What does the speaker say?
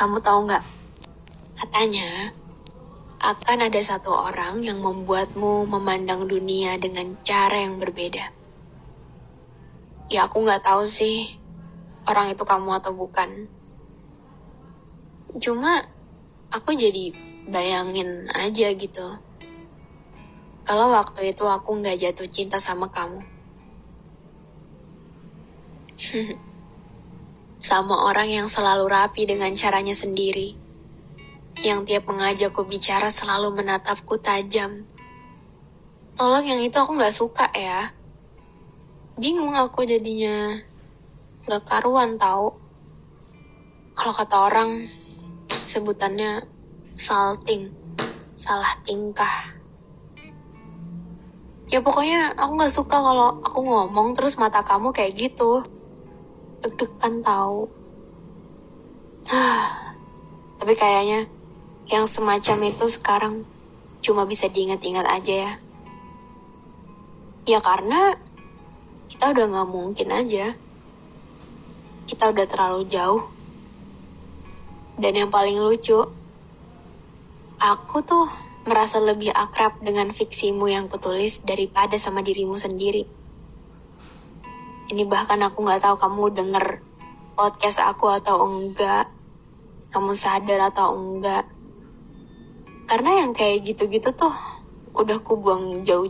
Kamu tahu nggak? Katanya akan ada satu orang yang membuatmu memandang dunia dengan cara yang berbeda. Ya aku nggak tahu sih orang itu kamu atau bukan. Cuma aku jadi bayangin aja gitu. Kalau waktu itu aku nggak jatuh cinta sama kamu. sama orang yang selalu rapi dengan caranya sendiri. Yang tiap mengajakku bicara selalu menatapku tajam. Tolong yang itu aku nggak suka ya. Bingung aku jadinya. Gak karuan tahu. Kalau kata orang, sebutannya salting. Salah tingkah. Ya pokoknya aku nggak suka kalau aku ngomong terus mata kamu kayak gitu deg-degan tahu. Tapi kayaknya yang semacam itu sekarang cuma bisa diingat-ingat aja ya. Ya karena kita udah nggak mungkin aja. Kita udah terlalu jauh. Dan yang paling lucu, aku tuh merasa lebih akrab dengan fiksimu yang kutulis daripada sama dirimu sendiri. Ini bahkan aku nggak tahu kamu denger podcast aku atau enggak. Kamu sadar atau enggak. Karena yang kayak gitu-gitu tuh udah ku buang jauh-jauh.